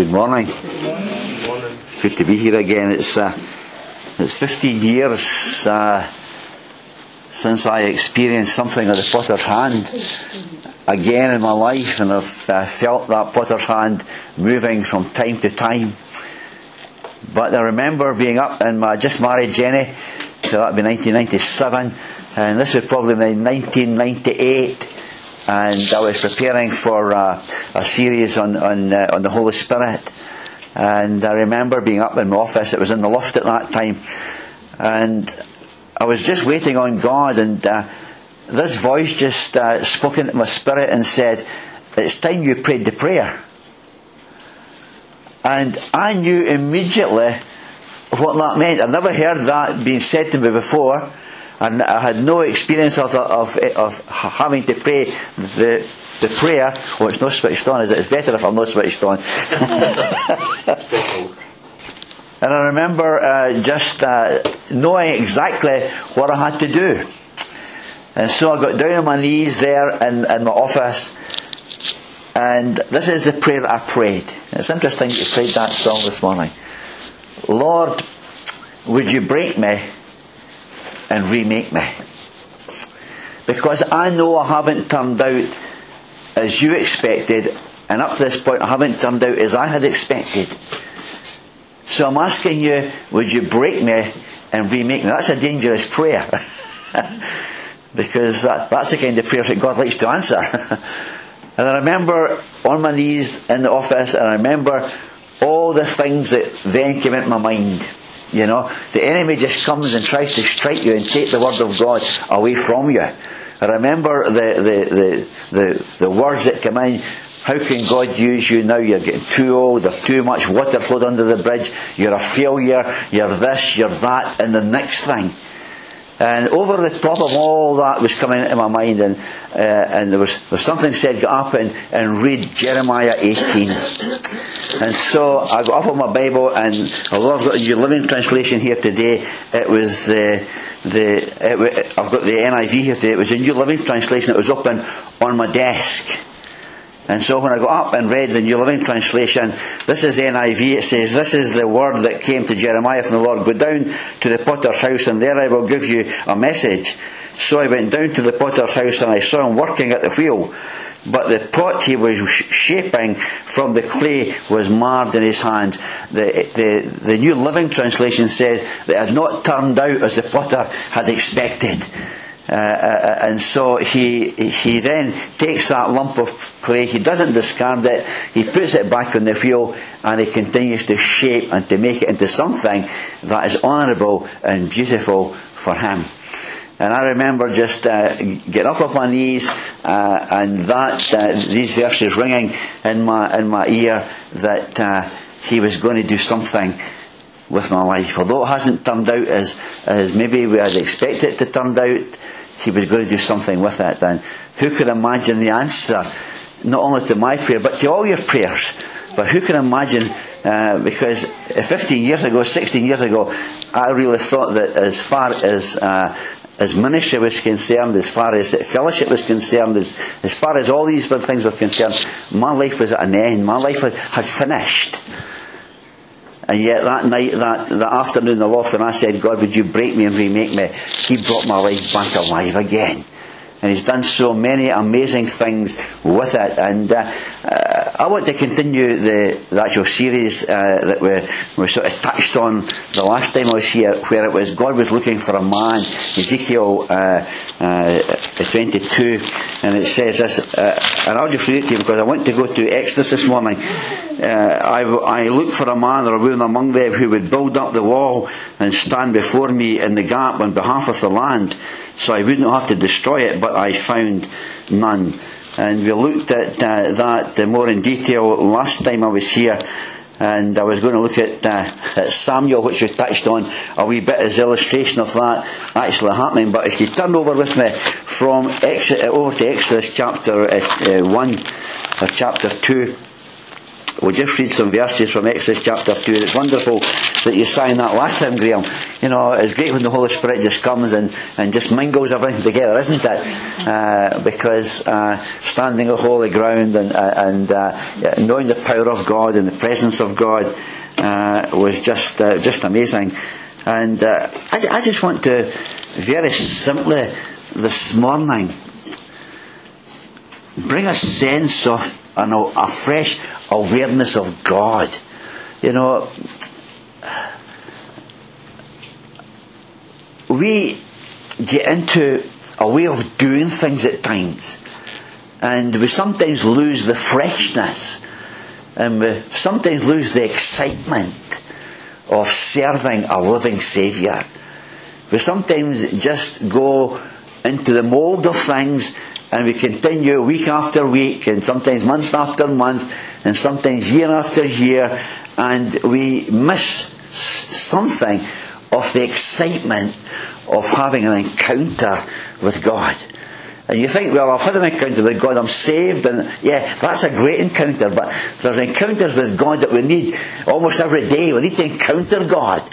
Good morning. It's good to be here again. It's uh, it's 15 years uh, since I experienced something of the potter's hand again in my life, and I've uh, felt that potter's hand moving from time to time. But I remember being up and I just married Jenny, so that'd be 1997, and this was probably be 1998 and I was preparing for uh, a series on on, uh, on the Holy Spirit. And I remember being up in my office. It was in the loft at that time, and I was just waiting on God. And uh, this voice just uh, spoke into my spirit and said, "It's time you prayed the prayer." And I knew immediately what that meant. I'd never heard that being said to me before and I had no experience of, of, of having to pray the, the prayer. Oh, it's not switched on, is it? It's better if I'm not switched on. and I remember uh, just uh, knowing exactly what I had to do. And so I got down on my knees there in, in my office. And this is the prayer I prayed. It's interesting you prayed that song this morning. Lord, would you break me and remake me. Because I know I haven't turned out as you expected, and up to this point I haven't turned out as I had expected. So I'm asking you, would you break me and remake me? That's a dangerous prayer. because that, that's the kind of prayer that God likes to answer. and I remember on my knees in the office, and I remember all the things that then came into my mind. You know, the enemy just comes and tries to strike you and take the word of God away from you. Remember the, the, the, the, the words that come in. How can God use you now? You're getting too old, there's too much water flowed under the bridge, you're a failure, you're this, you're that, and the next thing. And over the top of all that was coming into my mind, and, uh, and there, was, there was something said, get up and, and read Jeremiah 18. And so I got up on my Bible, and although I've got New Living Translation here today, it was the, the it, I've got the NIV here today, it was a New Living Translation that was open on my desk. And so when I got up and read the New Living Translation, this is NIV, it says, This is the word that came to Jeremiah from the Lord. Go down to the potter's house and there I will give you a message. So I went down to the potter's house and I saw him working at the wheel. But the pot he was shaping from the clay was marred in his hands. The, the, the New Living Translation says that it had not turned out as the potter had expected. Uh, uh, and so he, he then takes that lump of clay, he doesn't discard it, he puts it back on the wheel, and he continues to shape and to make it into something that is honourable and beautiful for him. And I remember just uh, getting up off my knees uh, and that uh, these verses ringing in my in my ear that uh, he was going to do something with my life. Although it hasn't turned out as as maybe we had expected it to turn out, he was going to do something with it. And who could imagine the answer, not only to my prayer, but to all your prayers? But who can imagine, uh, because 15 years ago, 16 years ago, I really thought that as far as uh, as ministry was concerned, as far as fellowship was concerned, as, as far as all these things were concerned, my life was at an end. My life had finished. And yet that night, that, that afternoon the loft, when I said, God, would you break me and remake me? He brought my life back alive again. And he's done so many amazing things with it. And uh, uh, I want to continue the, the actual series uh, that we, we sort of touched on the last time I was here, where it was God was looking for a man, Ezekiel uh, uh, 22, and it says this, uh, and I'll just read it to you because I want to go to Exodus this morning. I, I look for a man or a woman among them who would build up the wall and stand before me in the gap on behalf of the land so I wouldn't have to destroy it, but I found none. And we looked at uh, that more in detail last time I was here, and I was going to look at, uh, at Samuel, which we touched on a wee bit as illustration of that actually happening. But if you turn over with me from Exodus, over to Exodus chapter uh, 1 or chapter 2, we'll just read some verses from Exodus chapter 2. It's wonderful that you sang that last time, Graham. You know, it's great when the Holy Spirit just comes and, and just mingles everything together, isn't it? Uh, because uh, standing on holy ground and, uh, and uh, knowing the power of God and the presence of God uh, was just uh, just amazing. And I, I just want to very simply this morning bring a sense of a fresh awareness of God. You know, we get into a way of doing things at times, and we sometimes lose the freshness, and we sometimes lose the excitement of serving a living Saviour. We sometimes just go into the mould of things and we continue week after week and sometimes month after month and sometimes year after year and we miss something of the excitement of having an encounter with God. And you think, well, I've had an encounter with God, I'm saved, and yeah, that's a great encounter, but there's encounters with God that we need almost every day. We need to encounter God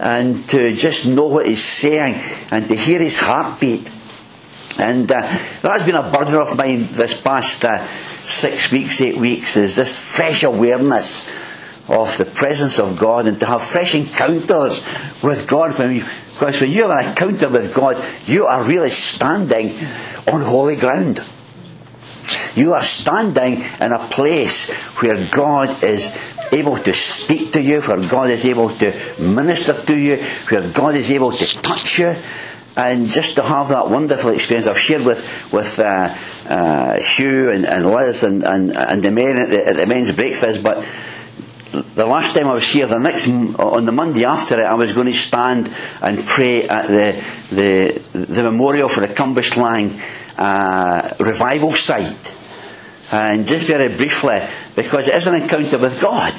and to just know what He's saying and to hear His heartbeat and uh, that's been a burden of mine this past uh, six weeks, eight weeks, is this fresh awareness of the presence of God and to have fresh encounters with God. When because when you have an encounter with God, you are really standing on holy ground. You are standing in a place where God is able to speak to you, where God is able to minister to you, where God is able to touch you, and just to have that wonderful experience I've shared with with uh, uh, Hugh and, and Liz and, and, and the men at the, at the men's breakfast, but the last time I was here, the next on the Monday after it, I was going to stand and pray at the the, the memorial for the Cumberland uh, revival site, and just very briefly, because it is an encounter with God.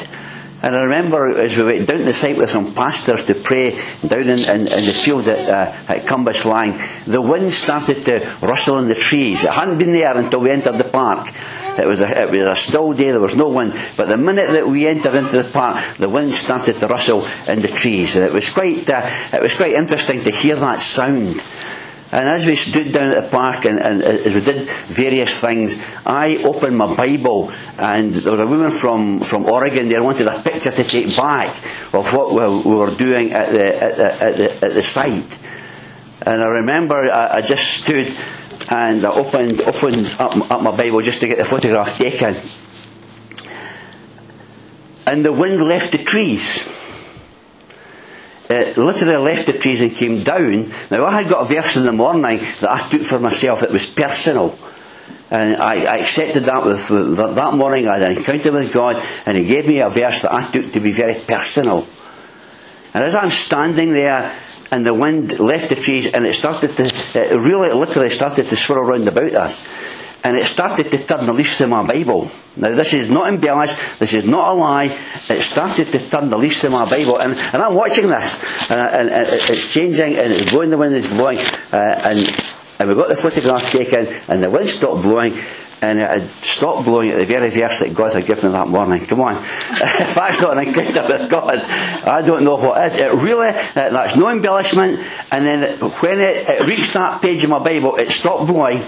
And I remember as we went down the site with some pastors to pray down in, in, in the field at, uh, at the wind started to rustle in the trees. It hadn't been there until we entered the park. It was, a, it was a still day, there was no wind. But the minute that we entered into the park, the wind started to rustle in the trees. And it was quite, uh, it was quite interesting to hear that sound. And as we stood down at the park and, and, as we did various things, I opened my Bible and there was a woman from, from Oregon there wanted a picture to take back of what we were doing at the, at the, at the, at the site. And I remember I, I just stood and I opened, opened up, up my Bible just to get the photograph taken. And the wind left the trees It literally left the trees and came down. Now, I had got a verse in the morning that I took for myself. It was personal. And I, I accepted that with, with, that morning. I had an encounter with God, and He gave me a verse that I took to be very personal. And as I'm standing there, and the wind left the trees, and it started to, it really, literally started to swirl around about us. And it started to turn the leaves in my Bible. Now, this is not embellished, this is not a lie. It started to turn the leaves in my Bible, and, and I'm watching this, uh, and, and, it's changing, and it's blowing, the wind is blowing, uh, and, and we got the photograph taken, and the wind stopped blowing, and it stopped blowing at the very verse that God had given me that morning. Come on. if that's not an encounter with God, I don't know what is. It really, uh, that's no embellishment. And then when it, it reached that page of my Bible, it stopped blowing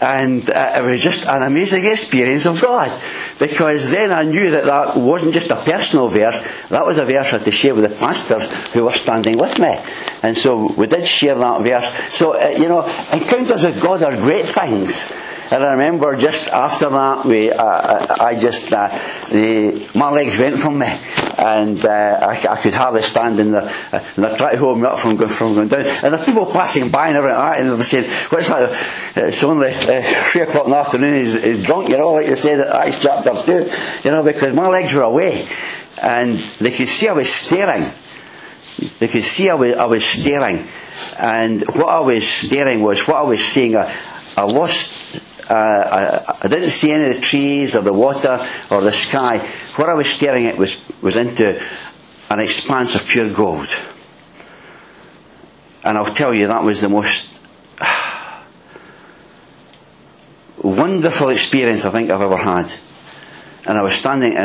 and uh, it was just an amazing experience of God. Because then I knew that that wasn't just a personal verse, that was a verse I had to share with the pastors who were standing with me. And so we did share that verse. So, uh, you know, encounters with God are great things. And I remember just after that, we, uh, I just, uh, the, my legs went from me, and uh, I, I, could hardly stand in. Uh, and I tried to hold me up from going, from going down. And the people passing by and everything like that, and they were saying, "What's that? It's only uh, three o'clock in the afternoon. He's, he's drunk, you know, like they said at Acts chapter two, you know, because my legs were away, and they could see I was staring. They could see I was, I was staring, and what I was staring was what I was seeing. I, I lost uh, I, I, didn't see any of the trees or the water or the sky. What I was staring at was, was into an expanse of pure gold. And I'll tell you, that was the most wonderful experience I think I've ever had. And I was standing